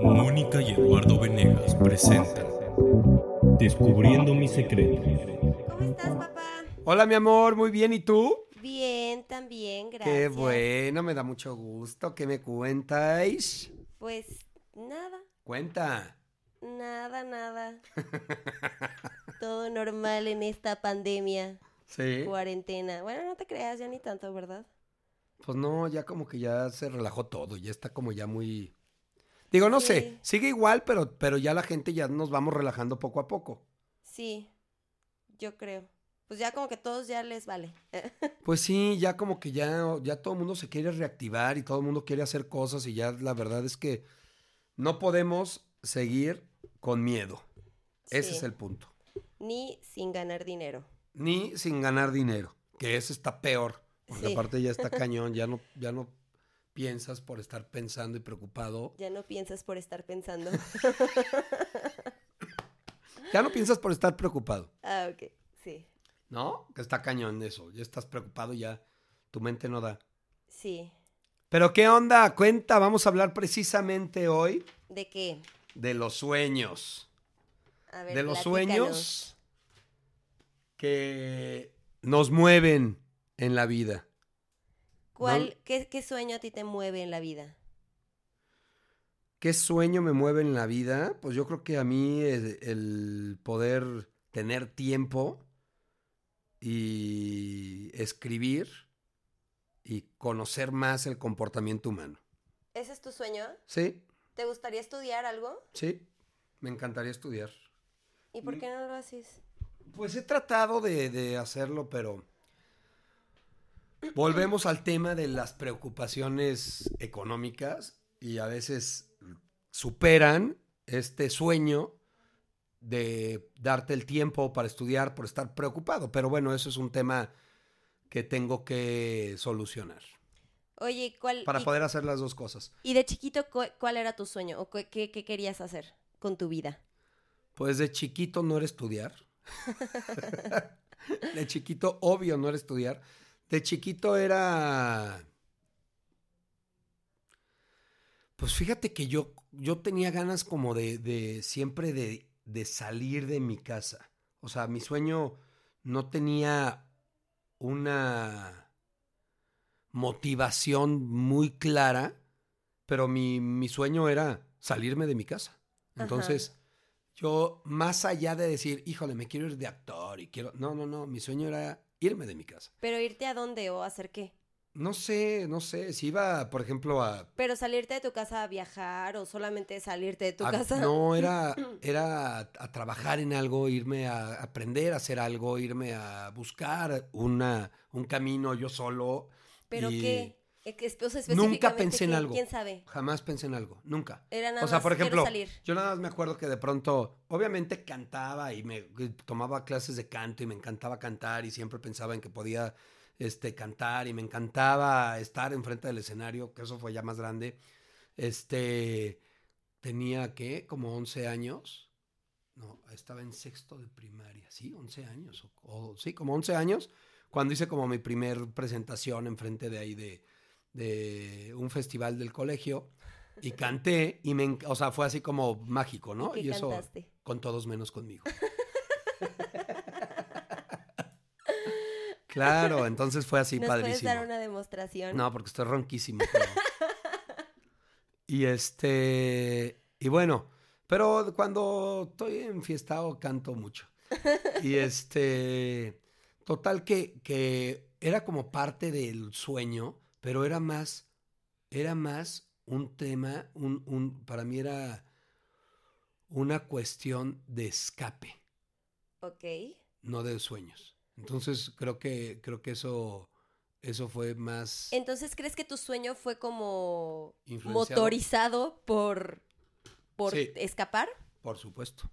Mónica y Eduardo Venegas presentan Descubriendo mis secretos. ¿Cómo estás, papá? Hola, mi amor, muy bien, ¿y tú? Bien, también, gracias. Qué bueno, me da mucho gusto. ¿Qué me cuentáis? Pues nada, Cuenta. nada, nada. Todo normal en esta pandemia, Sí. cuarentena. Bueno, no te creas, ya ni tanto, ¿verdad? Pues no, ya como que ya se relajó todo, ya está como ya muy... Digo, no sé, sigue igual, pero, pero ya la gente ya nos vamos relajando poco a poco. Sí, yo creo. Pues ya como que todos ya les vale. Pues sí, ya como que ya, ya todo el mundo se quiere reactivar y todo el mundo quiere hacer cosas y ya la verdad es que no podemos seguir con miedo. Ese es el punto. Ni sin ganar dinero. Ni sin ganar dinero, que eso está peor. Porque Sí. aparte ya está cañón, ya no, ya no piensas por estar pensando y preocupado. Ya no piensas por estar pensando. Ya no piensas por estar preocupado, ah, ok, sí. ¿no? Que está cañón eso. Ya estás preocupado, ya tu mente no da. Sí. Pero ¿qué onda? Cuenta, vamos a hablar precisamente hoy ¿De qué? de los sueños. A ver, de los platícanos. sueños que nos mueven en la vida. ¿Cuál, qué, qué sueño a ti te mueve en la vida? ¿Qué sueño me mueve en la vida? Pues yo creo que a mí el, el poder tener tiempo y escribir y conocer más el comportamiento humano. ¿Ese es tu sueño? ¿Sí? ¿Te gustaría estudiar algo? Sí, me encantaría estudiar. ¿Y por qué no lo haces? Pues he tratado de, de hacerlo, pero volvemos al tema de las preocupaciones económicas y a veces superan este sueño de darte el tiempo para estudiar por estar preocupado. Pero bueno, eso es un tema que tengo que solucionar Oye, ¿cuál? para y, poder hacer las dos cosas. y de chiquito, cu- ¿cuál era tu sueño? ¿O qué, qué querías hacer con tu vida? Pues de chiquito no era estudiar. de chiquito, obvio, no era estudiar. De chiquito era. Pues fíjate que yo, yo tenía ganas como de, de siempre de, de salir de mi casa. O sea, mi sueño no tenía una motivación muy clara, pero mi, mi sueño era salirme de mi casa. Entonces, yo, más allá de decir, híjole, me quiero ir de actor y quiero. No, no, no. Mi sueño era irme de mi casa. ¿Pero irte a dónde o hacer qué? No sé, no sé. Si iba, por ejemplo, a. ¿Pero salirte de tu casa a viajar o solamente salirte de tu a- casa? No, era, era a, a trabajar en algo, irme a aprender a hacer algo, irme a buscar una, un camino yo solo. ¿Pero y qué? Eh, sea, Nunca pensé en ¿quién- algo. ¿Quién sabe? Jamás pensé en algo, nunca. Era nada o sea, más, por ejemplo, salir. yo nada más me acuerdo que de pronto, obviamente cantaba y me y tomaba clases de canto y me encantaba cantar y siempre pensaba en que podía este, cantar y me encantaba estar enfrente del escenario, que eso fue ya más grande. Este, tenía, ¿qué? Como 11 años. No, estaba en sexto de primaria, sí, 11 años. O, o- sí, como 11 años, cuando hice como mi primer presentación enfrente de ahí de, de un festival del colegio y canté y me, o sea, fue así como mágico, ¿no? ¿Y eso cantaste? con todos menos conmigo. claro, entonces fue así ¿Nos puedes padrísimo. dar una demostración? No, porque estoy ronquísimo. pero- y este, y bueno, pero cuando estoy enfiestado canto mucho. Y este, total que, que era como parte del sueño, pero era más, era más un tema, un, un, para mí era una cuestión de escape, Ok. no de sueños. Entonces creo que, creo que eso, eso fue más... Entonces, ¿crees que tu sueño fue como motorizado por, por Sí. escapar? Por supuesto.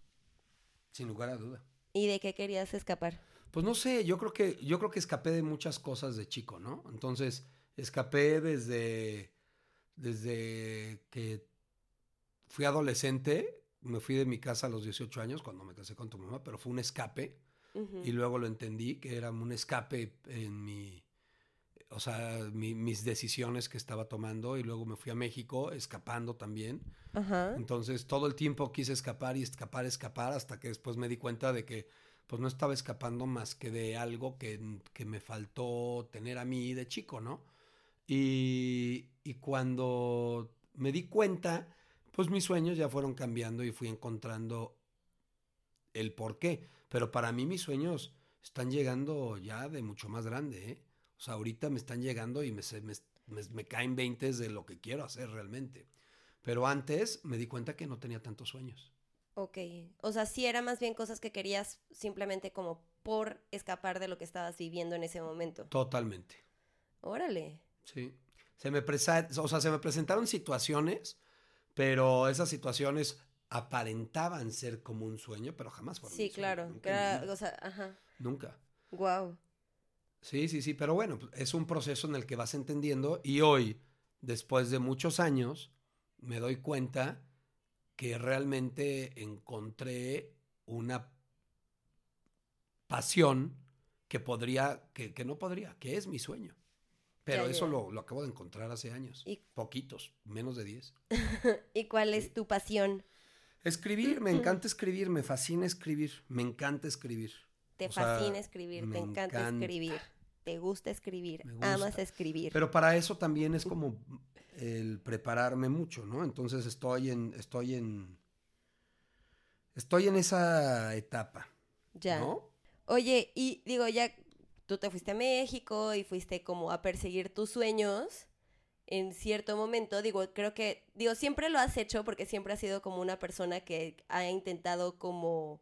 Sin lugar a duda. ¿Y de qué querías escapar? Pues no sé, yo creo que, yo creo que escapé de muchas cosas de chico, ¿no? Entonces, escapé desde, desde que fui adolescente, me fui de mi casa a los 18 años cuando me casé con tu mamá, pero fue un escape y luego lo entendí que era un escape en mi o sea, mi- mis decisiones que estaba tomando y luego me fui a México escapando también. Ajá. Entonces todo el tiempo quise escapar y escapar, escapar, hasta que después me di cuenta de que pues no estaba escapando más que de algo que, que me faltó tener a mí de chico, ¿no? Y, y cuando me di cuenta, pues mis sueños ya fueron cambiando y fui encontrando el por qué. Pero para mí mis sueños están llegando ya de mucho más grande, ¿eh? O sea, ahorita me están llegando y me, se- me, me- me caen 20 de lo que quiero hacer realmente. Pero antes me di cuenta que no tenía tantos sueños. Ok. O sea, sí era más bien cosas que querías simplemente como por escapar de lo que estabas viviendo en ese momento. Totalmente. Órale. Sí. Se me, presa- o sea, se me presentaron situaciones, pero esas situaciones aparentaban ser como un sueño, pero jamás fueron Sí, un sueño. claro. Nunca era- o sea, ajá. Nunca. Wow. Sí, sí, sí, pero bueno, es un proceso en el que vas entendiendo y hoy, después de muchos años, me doy cuenta que realmente encontré una pasión que podría, que, que no podría, que es mi sueño. Pero eso. Lo, lo acabo de encontrar hace años. Y- Poquitos, menos de 10. ¿Y cuál Sí. es tu pasión? Escribir, me encanta escribir, me fascina escribir, me encanta escribir. Te O sea, fascina escribir, me te encanta, encanta. escribir, te gusta escribir, gusta. amas escribir. Pero para eso también es como el prepararme mucho, ¿no? Entonces estoy en, estoy en, estoy en esa etapa, ya. ¿no? Oye, y digo, ya tú te fuiste a México y fuiste como a perseguir tus sueños en cierto momento, digo, creo que, digo, siempre lo has hecho porque siempre has sido como una persona que ha intentado como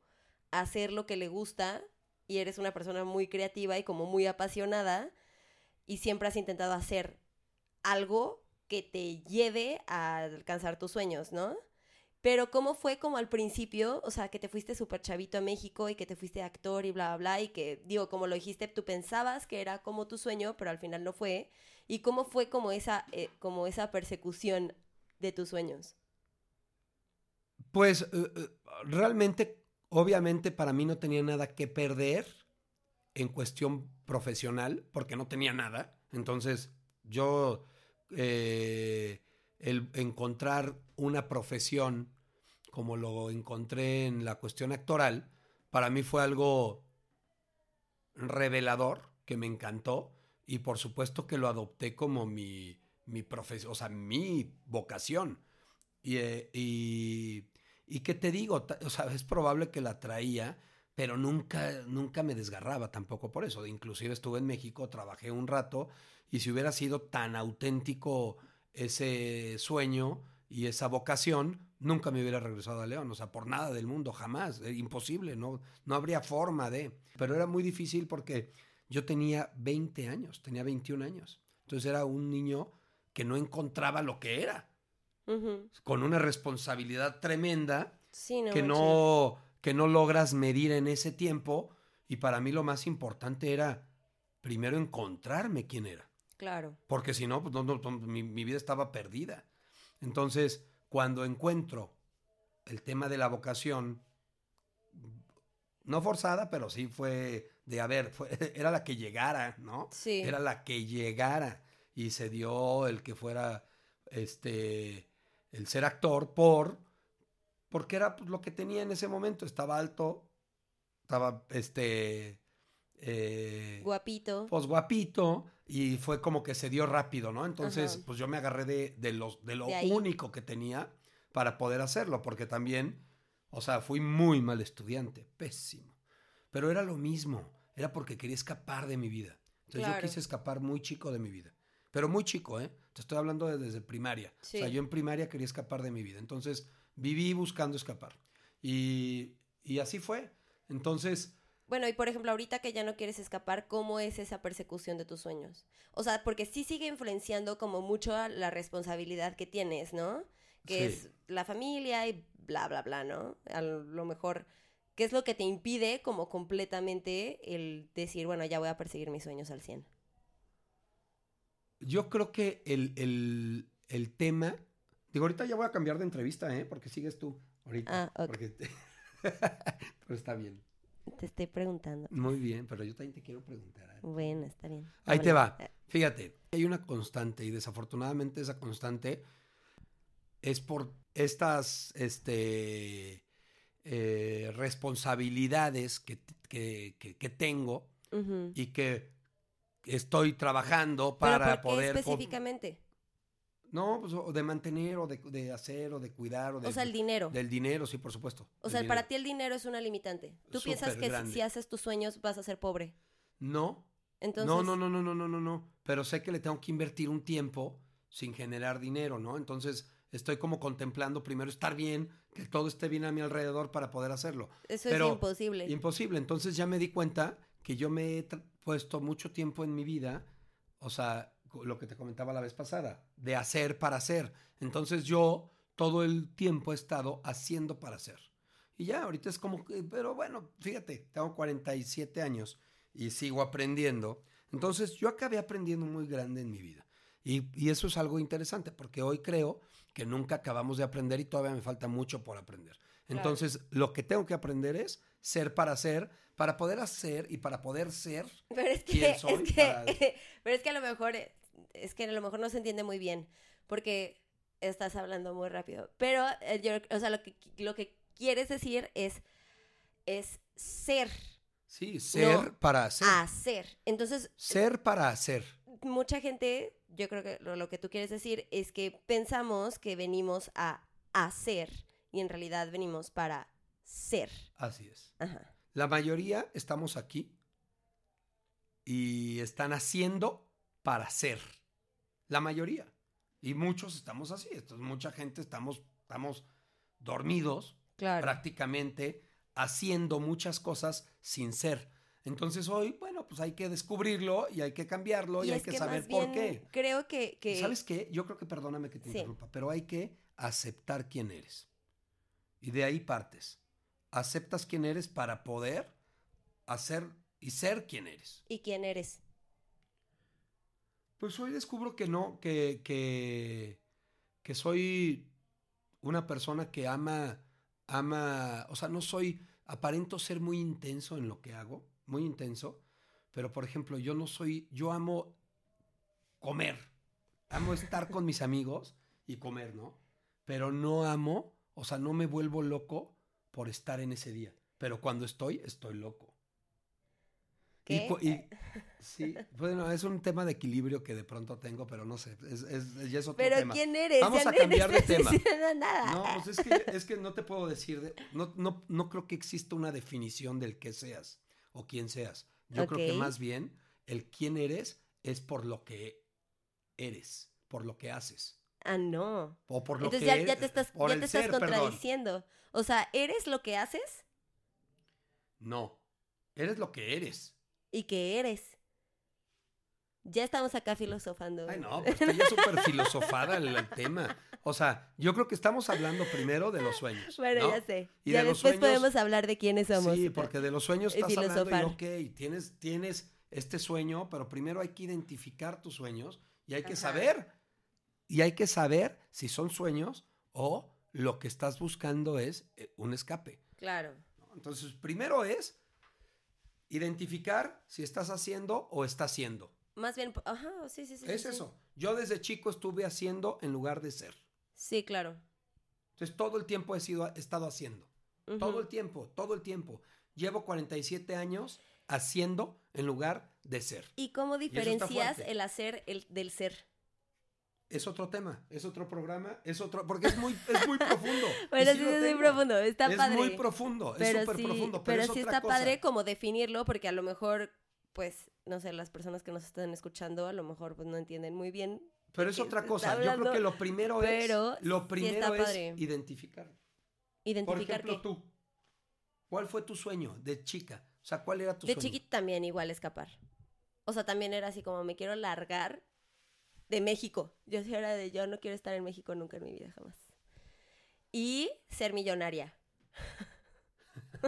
hacer lo que le gusta y eres una persona muy creativa y como muy apasionada y siempre has intentado hacer algo que te lleve a alcanzar tus sueños, ¿no? Pero ¿cómo fue como al principio? O sea, que te fuiste súper chavito a México y que te fuiste actor y bla, bla, bla, y que, digo, como lo dijiste, tú pensabas que era como tu sueño, pero al final no fue. ¿Y cómo fue como esa, eh, como esa persecución de tus sueños? Pues eh, eh, realmente, obviamente para mí no tenía nada que perder en cuestión profesional, porque no tenía nada. Entonces, yo, eh, el encontrar una profesión como lo encontré en la cuestión actoral, para mí fue algo revelador, que me encantó, y por supuesto que lo adopté como mi, mi profesión, o sea, mi vocación. Y, eh, y, qué te digo, o sea, es probable que la traía, pero nunca, nunca me desgarraba tampoco por eso. Inclusive estuve en México, trabajé un rato, y si hubiera sido tan auténtico ese sueño y esa vocación, nunca me hubiera regresado a León, o sea, por nada del mundo, jamás, eh, imposible, no, no habría forma de. Pero era muy difícil porque yo tenía 20 años, tenía 21 años. Entonces era un niño que no encontraba lo que era, con una responsabilidad tremenda Sí, no. que no, que no logras medir en ese tiempo. Y para mí lo más importante era primero encontrarme quién era. Claro. Porque si no, pues no, no, no, mi, mi vida estaba perdida. Entonces, cuando encuentro el tema de la vocación, no forzada, pero sí fue de, a ver, fue- era la que llegara, ¿no? Sí. Era la que llegara. Y se dio el que fuera, este, el ser actor por, porque era pues, lo que tenía en ese momento. Estaba alto, estaba, este, eh, Guapito. pues guapito y fue como que se dio rápido, ¿no? Entonces, Ajá. pues yo me agarré de, de los, de lo De único que tenía para poder hacerlo, porque también, o sea, fui muy mal estudiante, pésimo. Pero era lo mismo, era porque quería escapar de mi vida. Entonces Claro. yo quise escapar muy chico de mi vida, pero muy chico, ¿eh? Te estoy hablando de- desde primaria. O sea, Sí. yo en primaria quería escapar de mi vida. Entonces viví buscando escapar. Y, y así fue. Entonces, Bueno, y por ejemplo, ahorita que ya no quieres escapar, ¿cómo es esa persecución de tus sueños? O sea, porque sí sigue influenciando como mucho a la responsabilidad que tienes, ¿no? Que Sí. es la familia y bla, bla, bla, ¿no? A lo mejor, ¿qué es lo que te impide como completamente el decir, bueno, ya voy a perseguir mis sueños al 100? Yo creo que el, el- el tema. Digo, ahorita ya voy a cambiar de entrevista, ¿eh? Porque sigues tú. Ahorita. Ah, ok. porque- Pero está bien. Te estoy preguntando. Muy bien, pero yo también te quiero preguntar. algo. Bueno, está bien. Ahí te va. Fíjate, hay una constante y desafortunadamente esa constante es por estas este, eh, responsabilidades que, que- que- que tengo y que estoy trabajando ¿Pero para por qué poder... po- específicamente? No, pues o de mantener, o de, de hacer, o de cuidar, o de... O sea, el dinero. Del dinero, sí, por supuesto. O sea, para ti el dinero es una limitante. ¿Tú piensas que si haces tus sueños vas a ser pobre? No. Entonces... No, no, no, no, no, no, no, no. Pero sé que le tengo que invertir un tiempo sin generar dinero, ¿no? Entonces estoy como contemplando primero estar bien, que todo esté bien a mi alrededor para poder hacerlo. Eso es imposible. Imposible. Entonces ya me di cuenta que yo me he puesto mucho tiempo en mi vida, o sea, lo que te comentaba la vez pasada, de hacer para hacer. Entonces yo todo el tiempo he estado haciendo para hacer. Y ya, ahorita es como, pero bueno, fíjate, tengo 47 años y sigo aprendiendo. Entonces yo acabé aprendiendo muy grande en mi vida. Y, y eso es algo interesante, porque hoy creo que nunca acabamos de aprender y todavía me falta mucho por aprender. Claro. Entonces, lo que tengo que aprender es ser para ser, para poder hacer y para poder ser. Pero es que, quién soy es que, para- pero es que a lo mejor, eh, es que a lo mejor no se entiende muy bien, porque estás hablando muy rápido. Pero, eh, yo, o sea, lo que, lo que quieres decir es, es ser, Sí, ser No. para hacer. hacer. Entonces, Ser para hacer. mucha gente, yo creo que lo, lo que tú quieres decir es que pensamos que venimos a hacer y en realidad venimos para ser. Así es. Ajá. La mayoría estamos aquí y están haciendo para ser. La mayoría. Y muchos estamos así. Esto es mucha gente estamos, estamos dormidos Claro. prácticamente haciendo muchas cosas sin ser. Entonces hoy, bueno, pues hay que descubrirlo y hay que cambiarlo y, hay que, saber por qué. Creo que, que ¿Sabes qué? Yo creo que perdóname que te Sí. interrumpa, pero hay que aceptar quién eres. Y de ahí partes. Aceptas quién eres para poder hacer y ser quien eres. ¿Y quién eres? Pues hoy descubro que no, que, que, que soy una persona que ama, ama, o sea, no soy, aparento ser muy intenso en lo que hago, muy intenso, pero por ejemplo, yo no soy, yo amo comer, amo estar con mis amigos y comer, ¿no? Pero no amo, o sea, no me vuelvo loco por estar en ese día, pero cuando estoy, estoy loco. Y y- sí, bueno, es un tema de equilibrio que de pronto tengo, pero no sé, es, es- ya es otro Pero tema. ¿quién eres? Vamos Ya a no cambiar de tema. nada. No, pues es que, es que no te puedo decir, de- no, no, no creo que exista una definición del que seas o quién seas. Yo creo que más bien el quién eres es por lo que eres, por lo que haces. Ah, no. O por lo Entonces que ya, ya te estás, ya te estás ser, perdón. contradiciendo. O sea, ¿eres lo que haces No, eres lo que eres. Y que eres? Ya estamos acá filosofando. Ay, no, pues está ya súper filosofada el, el tema. O sea, yo creo que estamos hablando primero de los sueños. Bueno, ¿no? ya sé. Y ya de los después sueños- podemos hablar de quiénes somos. Sí, porque de los sueños estás hablando y filosofar. ok, tienes, tienes este sueño, pero primero hay que identificar tus sueños y hay que Ajá. saber, y hay que saber si son sueños o lo que estás buscando es eh, un escape. Claro. Entonces, primero es identificar si estás haciendo o estás siendo. Más bien, ajá, sí, sí, sí. es sí, sí. eso. Yo desde chico estuve haciendo en lugar de ser. Sí, claro. Entonces, todo el tiempo he, sido, he estado haciendo. Todo el tiempo, todo el tiempo. Llevo 47 años haciendo en lugar de ser. ¿Y cómo está diferencias el hacer el, del ser? Es otro tema, es otro programa, es otro, porque es muy, es muy profundo. Bueno, sí es muy profundo, está es padre. muy profundo, es pero súper sí, profundo, pero, pero, es sí otra está cosa. padre como definirlo, porque a lo mejor, pues, no sé, las personas que nos están escuchando, a lo mejor pues no entienden muy bien. Pero es otra cosa. Yo creo que lo primero pero es, lo primero es padre. identificar. Por Identificar ejemplo, tú, ¿cuál fue tu sueño de chica? O sea, ¿cuál era tu de sueño? chiquita también igual escapar. O sea, también era así como me quiero largar de México. Yo sí era de yo no quiero estar en México nunca en mi vida jamás. Y ser millonaria.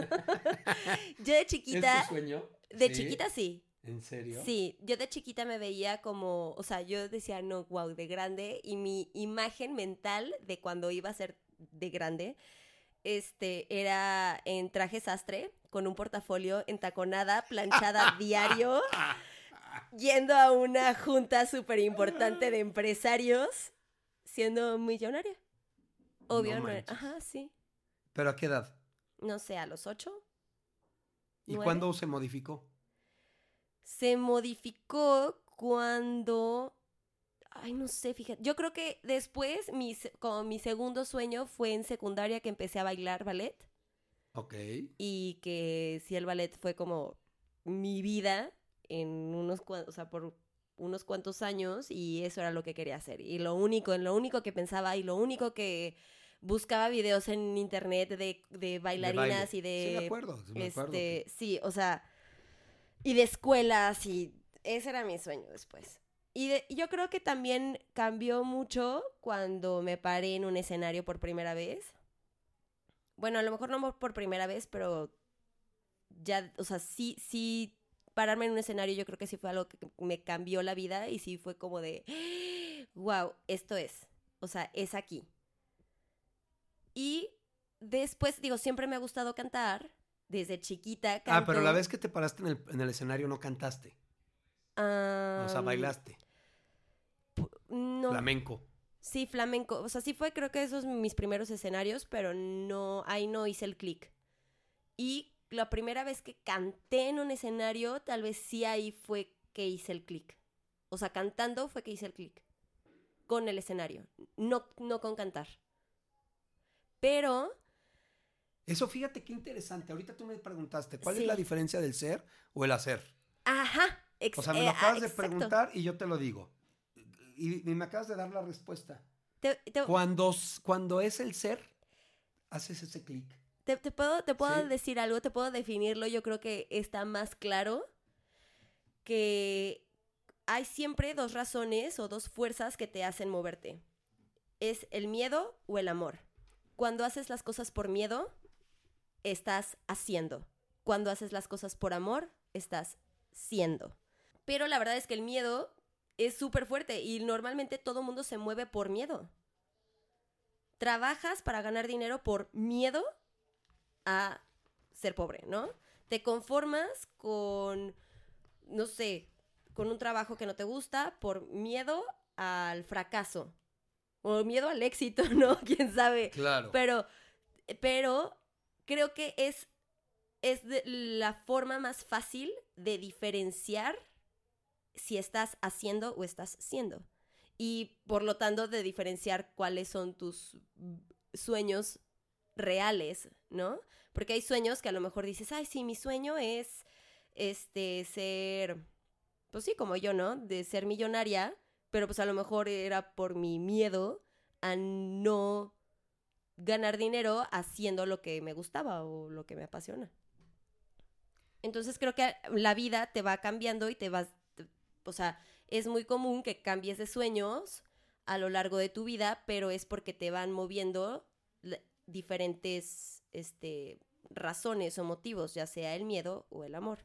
yo de ¿Es chiquita, tu sueño? de Sí. chiquita sí. ¿En serio? Sí, yo de chiquita me veía como, o sea, yo decía, no, wow, de grande, y mi imagen mental de cuando iba a ser de grande, este, era en traje sastre, con un portafolio entaconada, planchada diario, yendo a una junta súper importante de empresarios, siendo millonaria. Obvio, No ajá, sí. ¿Pero a qué edad? No sé, a los ocho. ¿Y ¿Nueve? cuándo se modificó? Se modificó cuando. Ay, no sé, fíjate. Yo creo que después, mi, como mi segundo sueño fue en secundaria que empecé a bailar ballet. Ok. Y que sí, el ballet fue como mi vida en unos cuantos, o sea, por unos cuantos años y eso era lo que quería hacer. Y lo único, en lo único que pensaba y lo único que buscaba videos en internet de, de bailarinas y de... Sí, de acuerdo, sí, me acuerdo. Este, sí, o sea, y de escuelas y ese era mi sueño después. Y de- y yo creo que también cambió mucho cuando me paré en un escenario por primera vez. Bueno, a lo mejor no por primera vez, pero ya, o sea, sí, sí, pararme en un escenario yo creo que sí fue algo que me cambió la vida y sí fue como de, wow, esto es, o sea, es aquí. Y después, digo, siempre me ha gustado cantar, desde chiquita canto. Ah, pero la vez que te paraste en el, en el escenario no cantaste. o sea, bailaste. No. Flamenco. Sí, flamenco. O sea, sí fue creo que esos mis primeros escenarios, pero no, ahí no hice el clic. Y la primera vez que canté en un escenario, tal vez sí ahí fue que hice el clic. O sea, cantando fue que hice el clic. Con el escenario. No, no con cantar. Pero, Eso fíjate qué interesante. Ahorita tú me preguntaste, ¿cuál Sí. es la diferencia del ser o el hacer? ajá. ex- O sea, me eh, lo ah, acabas de preguntar y yo te lo digo. Y, y me acabas de dar la respuesta. Te, te- Cuando, cuando es el ser, haces ese clic. Te, te puedo, te puedo Sí. decir algo, te puedo definirlo, yo creo que está más claro que hay siempre dos razones o dos fuerzas que te hacen moverte. Es el miedo o el amor. Cuando haces las cosas por miedo, estás haciendo. Cuando haces las cosas por amor, estás siendo. Pero la verdad es que el miedo es súper fuerte y normalmente todo mundo se mueve por miedo. Trabajas para ganar dinero por miedo a ser pobre, ¿no? Te conformas con, no sé, con un trabajo que no te gusta por miedo al fracaso o miedo al éxito, ¿no? ¿Quién sabe? Claro. Pero, pero creo que es, es de- la forma más fácil de diferenciar si estás haciendo o estás siendo. Y por lo tanto de diferenciar cuáles son tus sueños reales, ¿no? Porque hay sueños que a lo mejor dices, ay, sí, mi sueño es este ser, pues sí, como yo, ¿no? De ser millonaria, pero pues a lo mejor era por mi miedo a no ganar dinero haciendo lo que me gustaba o lo que me apasiona. Entonces creo que la vida te va cambiando y te vas, o sea, es muy común que cambies de sueños a lo largo de tu vida, pero es porque te van moviendo diferentes este, razones o motivos, ya sea el miedo o el amor.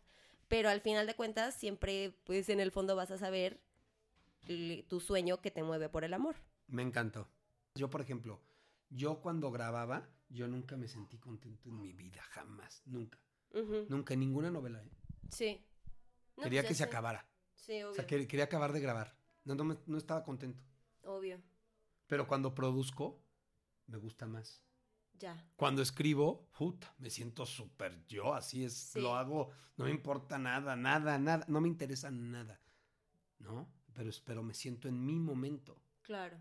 Pero al final de cuentas, siempre, pues en el fondo vas a saber tu sueño que te mueve por el amor. Me encantó. Yo, por ejemplo, yo cuando grababa, yo nunca me sentí contento en mi vida, jamás, nunca. Nunca, en ninguna novela. ¿eh? Sí. No, quería pues que se acabara. Sí, obvio. O sea, que- quería acabar de grabar. No, no, me- no estaba contento. Obvio. Pero cuando produzco, me gusta más. Ya. Cuando escribo, puta, me siento súper yo, así es, Sí. lo hago, no me importa nada, nada, nada, no me interesa nada, ¿no? Pero, pero me siento en mi momento. Claro.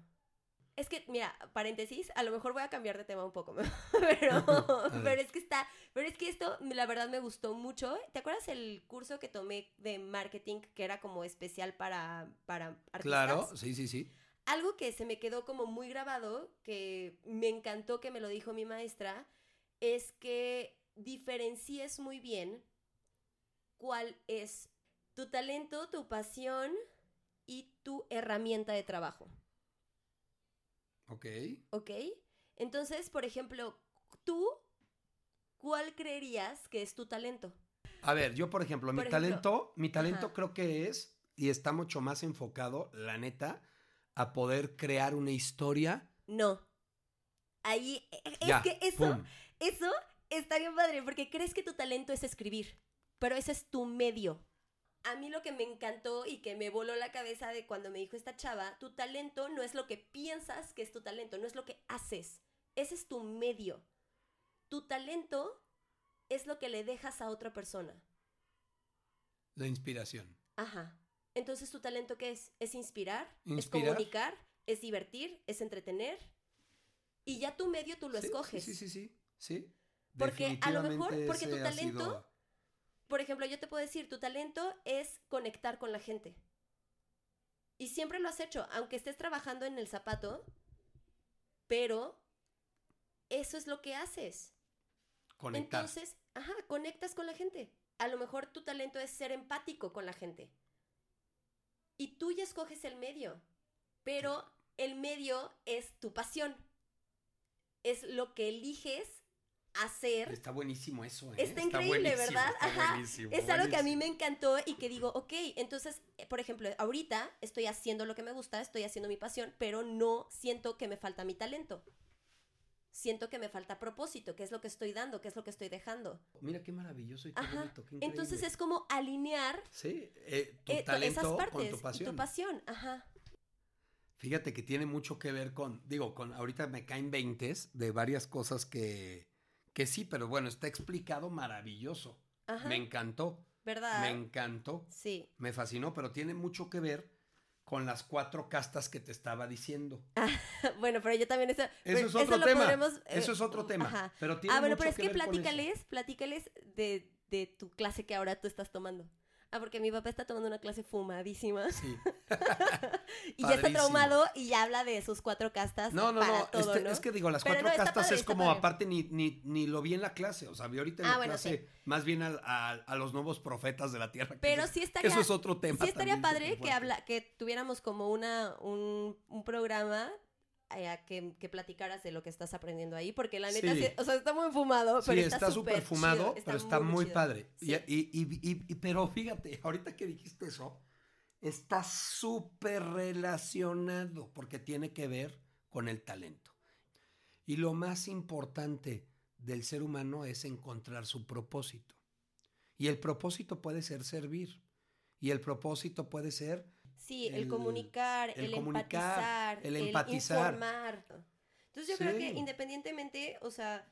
Es que, mira, paréntesis, a lo mejor voy a cambiar de tema un poco, pero, pero es que está, pero es que esto, la verdad, me gustó mucho. ¿Te acuerdas el curso que tomé de marketing que era como especial para, para artistas? Claro, sí, sí, sí. Algo que se me quedó como muy grabado, que me encantó que me lo dijo mi maestra, es que diferencies muy bien cuál es tu talento, tu pasión y tu herramienta de trabajo. Ok. ¿Ok? Entonces, por ejemplo, tú, ¿cuál creerías que es tu talento? A ver, yo por ejemplo, mi ejemplo, talento, mi talento ajá. creo que es, y está mucho más enfocado, la neta, a poder crear una historia. No. Ahí, e- es ya, que eso, pum. eso está bien padre porque crees que tu talento es escribir, pero ese es tu medio. A mí lo que me encantó y que me voló la cabeza de cuando me dijo esta chava, tu talento no es lo que piensas que es tu talento, no es lo que haces. Ese es tu medio. Tu talento es lo que le dejas a otra persona. La inspiración. Ajá. Entonces, ¿tu talento qué es? Es inspirar, Inspirar. es comunicar, es divertir, es entretener. Y ya tu medio tú lo Sí, escoges. Sí, sí, sí, sí. Porque a lo mejor, porque tu talento- sido- Por ejemplo, yo te puedo decir, tu talento es conectar con la gente. Y siempre lo has hecho, aunque estés trabajando en el zapato, pero eso es lo que haces. conectar. Entonces, ajá, conectas con la gente. A lo mejor tu talento es ser empático con la gente. Y tú ya escoges el medio, pero el medio es tu pasión. Es lo que eliges hacer. Está buenísimo eso, ¿eh? Está increíble, ¿verdad? está Ajá. buenísimo, Es algo que a mí me encantó y que digo, ok, entonces, eh, por ejemplo, ahorita estoy haciendo lo que me gusta, estoy haciendo mi pasión, pero no siento que me falta mi talento. Siento que me falta propósito, qué es lo que estoy dando, qué es lo que estoy dejando. Mira qué maravilloso y qué Ajá. bonito, qué. Entonces es como alinear Sí, eh, tu eh, to- talento esas partes con tu pasión. tu pasión. Ajá. Fíjate que tiene mucho que ver con, digo, con ahorita me caen veintes de varias cosas que, que sí, pero bueno, está explicado maravilloso. Ajá. Me encantó, ¿Verdad? me encantó, Sí. me fascinó, pero tiene mucho que ver con las cuatro castas que te estaba diciendo. bueno, pero yo también eso. Eso es otro lo tema. podremos, eh, Eso es otro tema. Ajá. Pero tiene Ah, bueno, mucho pero es que, eso. platícales, platícales de, de tu clase que ahora tú estás tomando. Ah, porque mi papá está tomando una clase fumadísima Sí. y ya está traumado y ya habla de sus cuatro castas No, no, para no, todo, este- ¿no? es que digo, las Pero cuatro no, castas padre, es como padre. aparte ni, ni, ni lo vi en la clase, o sea, vi ahorita en Ah, la bueno, clase más bien a, a los nuevos profetas de la tierra. Pero sí estaría, eso es otro tema. sí estaría también padre que, habla, que tuviéramos como una, un, un programa eh, que, que platicaras de lo que estás aprendiendo ahí, porque la neta, Sí. sí- o sea, está muy fumado, Sí, pero está súper fumado, chido, pero está muy, chido. padre. Sí. Y- y- y- pero fíjate, ahorita que dijiste eso, está súper relacionado porque tiene que ver con el talento. Y lo más importante del ser humano es encontrar su propósito. Y el propósito puede ser servir. Y el propósito puede ser Sí, el, el- comunicar, el el, comunicar, empatizar, el empatizar. informar. Entonces yo creo que independientemente, o sea,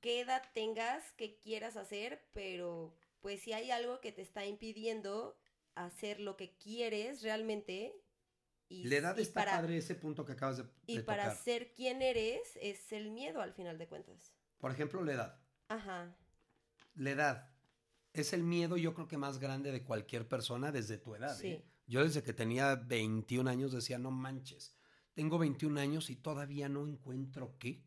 qué edad tengas, qué quieras hacer, pero pues si hay algo que te está impidiendo hacer lo que quieres realmente y, la edad y está para, padre ese punto que acabas de, y para tocar. ser quien eres es el miedo al final de cuentas. Por ejemplo, la edad. Ajá. La edad es el miedo, yo creo que más grande de cualquier persona desde tu edad. Sí. ¿eh? Yo desde que tenía 21 años decía, no manches, tengo 21 años y todavía no encuentro qué.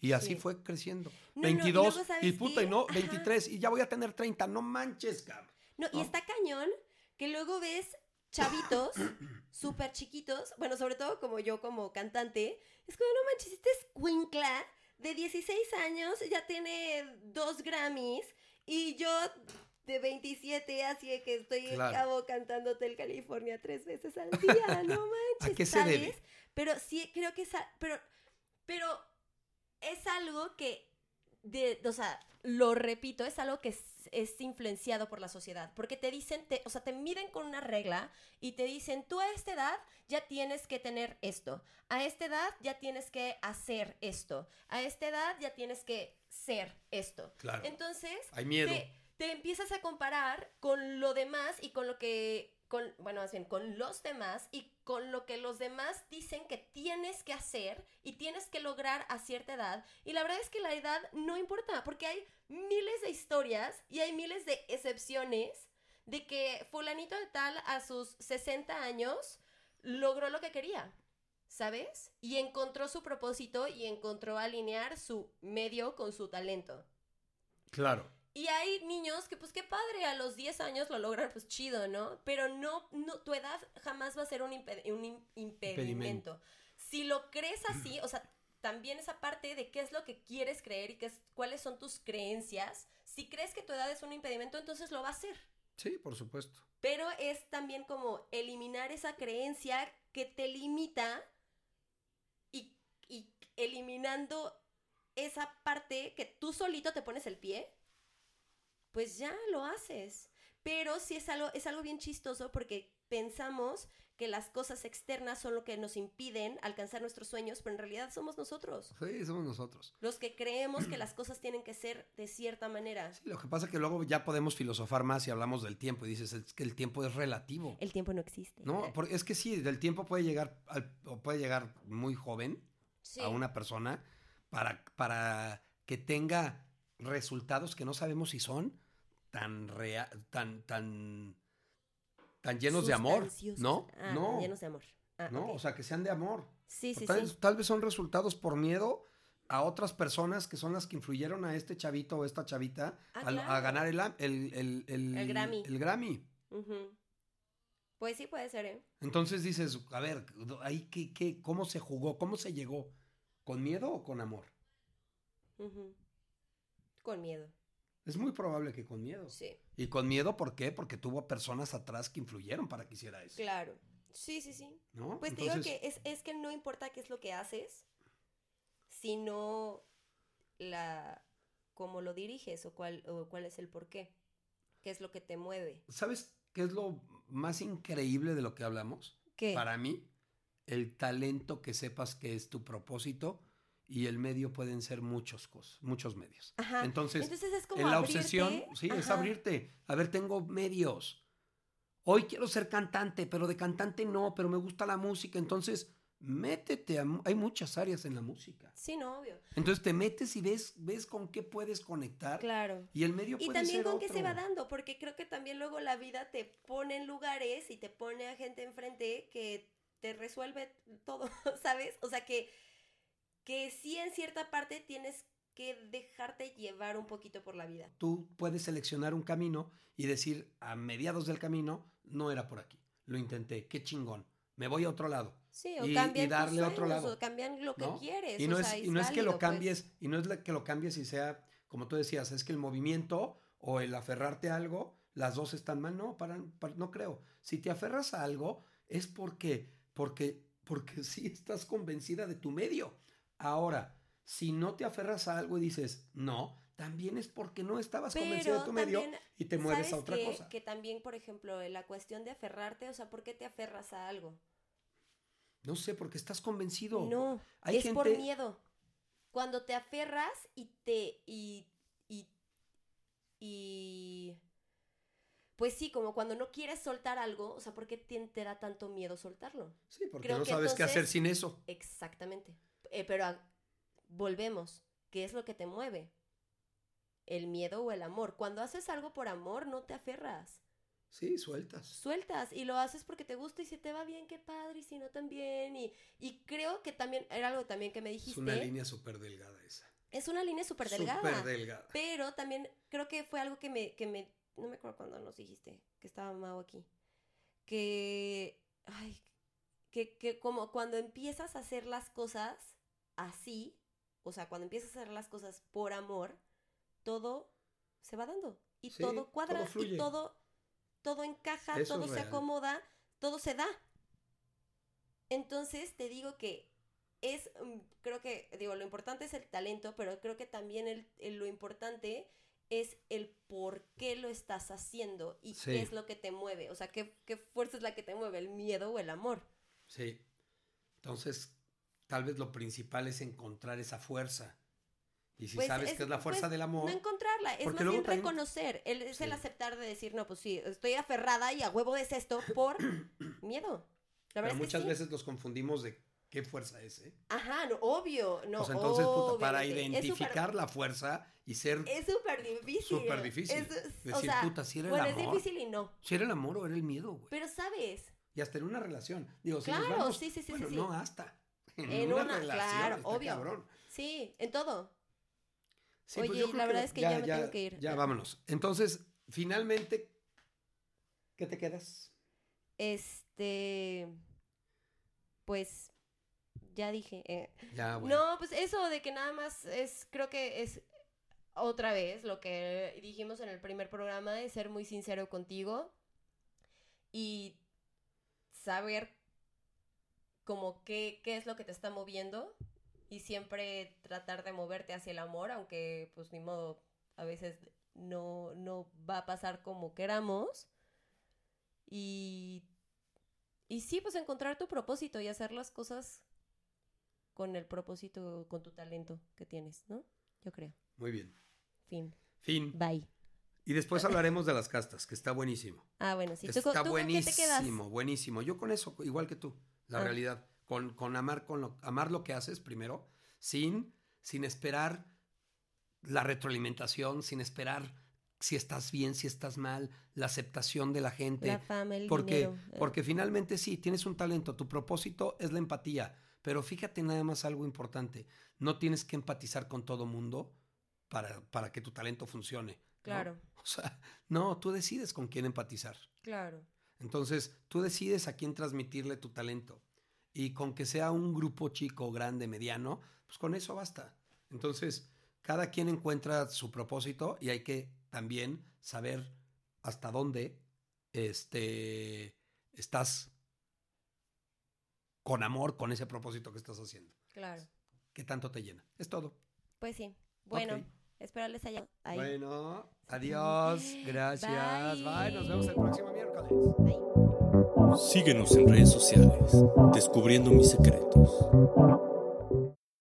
Y así Sí. fue creciendo. No, no, y 22 luego, ¿sabes y puta, qué? y no, Ajá. 23 y ya voy a tener 30, no manches, cabrón. No, y ¿no? está cañón que luego ves chavitos súper chiquitos, bueno, sobre todo como yo como cantante, es como, no manches, este es Quincla de 16 años, ya tiene dos Grammys y yo de 27, así que estoy en cabo cantando Hotel California tres veces al día, no manches, ¿A qué se ¿sabes? debe? Pero sí, creo que es, pero, pero es algo que, de, o sea, lo repito, es algo que es, es influenciado por la sociedad, porque te dicen, te, o sea, te miden con una regla y te dicen, tú a esta edad ya tienes que tener esto, a esta edad ya tienes que hacer esto, a esta edad ya tienes que ser esto. Claro. Entonces, Hay miedo. te, te empiezas a comparar con lo demás y con lo que, con, bueno, más bien, con los demás y con lo que los demás dicen que tienes que hacer y tienes que lograr a cierta edad. Y la verdad es que la edad no importa, porque hay miles de historias y hay miles de excepciones de que fulanito de tal a sus 60 años logró lo que quería. ¿Sabes? Y encontró su propósito y encontró alinear su medio con su talento. Claro. Y hay niños que, pues qué padre, a los 10 años lo logran, pues chido, ¿no? Pero no, no tu edad jamás va a ser un, un im- impedimento. Si lo crees así, o sea, también esa parte de qué es lo que quieres creer y qué es, cuáles son tus creencias, si crees que tu edad es un impedimento, entonces lo va a hacer. Sí, por supuesto. Pero es también como eliminar esa creencia que te limita y, y eliminando esa parte que tú solito te pones el pie, pues ya lo haces. Pero sí es algo, es algo bien chistoso porque pensamos que las cosas externas son lo que nos impiden alcanzar nuestros sueños, pero en realidad somos nosotros. Sí, somos nosotros. Los que creemos que las cosas tienen que ser de cierta manera. Sí, lo que pasa es que luego ya podemos filosofar más y hablamos del tiempo y dices, es que el tiempo es relativo. El tiempo no existe. No, porque es que sí, del tiempo puede llegar, al- o puede llegar muy joven Sí. a una persona para, para que tenga resultados que no sabemos si son tan rea- tan, tan, tan llenos de amor. ¿no? Ah, no, Llenos de amor. Ah, no, o sea, que sean de amor. sí, sí, tal, sí. tal vez son resultados por miedo a otras personas que son las que influyeron a este chavito o esta chavita Ah, a, claro. ganar el, el, el, el- El Grammy. el Grammy. Pues sí, puede ser, ¿eh? Entonces dices, a ver, ahí qué, qué, ¿cómo se jugó? ¿Cómo se llegó? ¿Con miedo o con amor? Con miedo. Es muy probable que con miedo. Sí, ¿Y con miedo por qué? Porque tuvo personas atrás que influyeron para que hiciera eso. claro. Sí, sí, sí. ¿no? Pues te digo que es, es que no importa qué es lo que haces, sino la cómo lo diriges o cuál, o cuál es el porqué. ¿Qué es lo que te mueve? ¿Sabes qué es lo más increíble de lo que hablamos? ¿Qué? Para mí, el talento que sepas que es tu propósito y el medio pueden ser muchos cosas, muchos medios. Ajá. Entonces, Entonces es como en la abrirte. obsesión, sí, es Ajá. abrirte. A ver, tengo medios. Hoy quiero ser cantante, pero de cantante no, pero me gusta la música. Entonces, métete. a hay muchas áreas en la música. Sí, no, obvio. Entonces te metes y ves, ves con qué puedes conectar. Claro. Y el medio Y puede también ser con qué se otro. va dando, porque creo que también luego la vida te pone en lugares y te pone a gente enfrente que te resuelve todo, ¿sabes? O sea que, que sí en cierta parte tienes que dejarte llevar un poquito por la vida. Tú puedes seleccionar un camino y decir a mediados del camino, no era por aquí. Lo intenté, qué chingón. Me voy a otro lado. Sí, o Y- cambian y darle tus otro lado, o cambian lo que ¿no? quieres. Y no o es, sea, y no es que lo pues. cambies, y no es que lo cambies y sea, como tú decías, es que el movimiento o el aferrarte a algo, las dos están mal. No, para, para- no creo. Si te aferras a algo, es porque, porque, porque sí estás convencida de tu medio. Ahora, si no te aferras a algo y dices, no, también es porque no estabas convencida de tu medio y te mueves a ¿sabes otra cosa. Que también, por ejemplo, la cuestión de aferrarte, o sea, ¿por qué te aferras a algo? No sé, porque estás convencido. No, Hay es por miedo. Cuando te aferras y te. y. y. y- Pues sí, como cuando no quieres soltar algo, o sea, ¿por qué te, te da tanto miedo soltarlo? Sí, porque Creo no sabes qué hacer sin eso. Exactamente. Eh, pero a- volvemos. ¿Qué es lo que te mueve? ¿El miedo o el amor? Cuando haces algo por amor, no te aferras. Sí, sueltas. Sueltas y lo haces porque te gusta y si te va bien, qué padre, y si no también. Y, y creo que también, era algo también que me dijiste. Es una línea súper delgada esa. Es una línea súper delgada. Súper delgada. Pero también creo que fue algo que me, que me, no me acuerdo cuándo nos dijiste, que estaba Mau aquí, que, ay, que, que como cuando empiezas a hacer las cosas así, o sea, cuando empiezas a hacer las cosas por amor, todo se va dando y Sí, todo cuadra todo y todo, todo encaja, Eso todo se real. acomoda, todo se da. Entonces te digo que es, mm, creo que, digo, lo importante es el talento, pero creo que también el, el- lo importante es el por qué lo estás haciendo y Sí. qué es lo que te mueve. O sea, qué, qué fuerza es la que te mueve, el miedo o el amor. Sí. Entonces, tal vez lo principal es encontrar esa fuerza. Y si Pues sabes que es la fuerza pues, del amor, No encontrarla, es más bien también- reconocer. El, es el Sí. aceptar de decir, no, pues sí, estoy aferrada y a huevo es esto por miedo. La pero es que muchas sí. veces los confundimos de qué fuerza es, ¿eh? Ajá, no, obvio. No, pues entonces, puta, para. Es identificar la fuerza y ser... Es súper difícil. Súper difícil. Es- Decir, o sea, puta, si era el bueno, amor. es difícil y no. Si era el amor o era el miedo, güey. Pero sabes, Y hasta en una relación. Digo, si Claro, nos vamos- sí, sí, sí, bueno, sí, sí. no hasta. En, En una, una, relación, claro, está obvio. cabrón. sí, en todo. Sí, pues Oye, yo creo la verdad es que ya me tengo que ir. Ya, Ya. vámonos. Entonces, finalmente, ¿qué te quedas? Este, pues, ya dije. eh, Ya, bueno. No, pues eso de que nada más es, creo que es otra vez lo que dijimos en el primer programa, de ser muy sincero contigo y saber como qué, qué es lo que te está moviendo y siempre tratar de moverte hacia el amor, aunque pues ni modo, a veces no, no va a pasar como queramos. Y, y sí, pues encontrar tu propósito y hacer las cosas con el propósito, con tu talento que tienes, ¿no? Yo creo. Muy bien. Fin. Fin. Bye. Y después hablaremos de las castas, que está buenísimo. Ah, bueno, sí. ¿Tú, Está tú quedas? buenísimo, buenísimo. Yo con eso, igual que tú, la Ah. realidad. Con, con amar, con lo, amar lo que haces primero, sin, sin esperar la retroalimentación, sin esperar si estás bien, si estás mal, la aceptación de la gente. La fama, el porque, dinero. eh. porque finalmente sí, tienes un talento, tu propósito es la empatía, pero fíjate nada más algo importante, no tienes que empatizar con todo mundo para, para que tu talento funcione. ¿no? Claro, O sea, no, tú decides con quién empatizar. claro. Entonces, tú decides a quién transmitirle tu talento. Y con que sea un grupo chico, grande, mediano, pues con eso basta. Entonces, cada quien encuentra su propósito y hay que también saber hasta dónde este, estás con amor con ese propósito que estás haciendo. Claro. ¿Qué tanto te llena? Es todo. Pues sí. Bueno. Espero les haya... Ahí. Bueno, adiós. Gracias. Bye. Bye. Nos vemos el próximo miércoles. Bye. Síguenos en redes sociales, descubriendo mis secretos.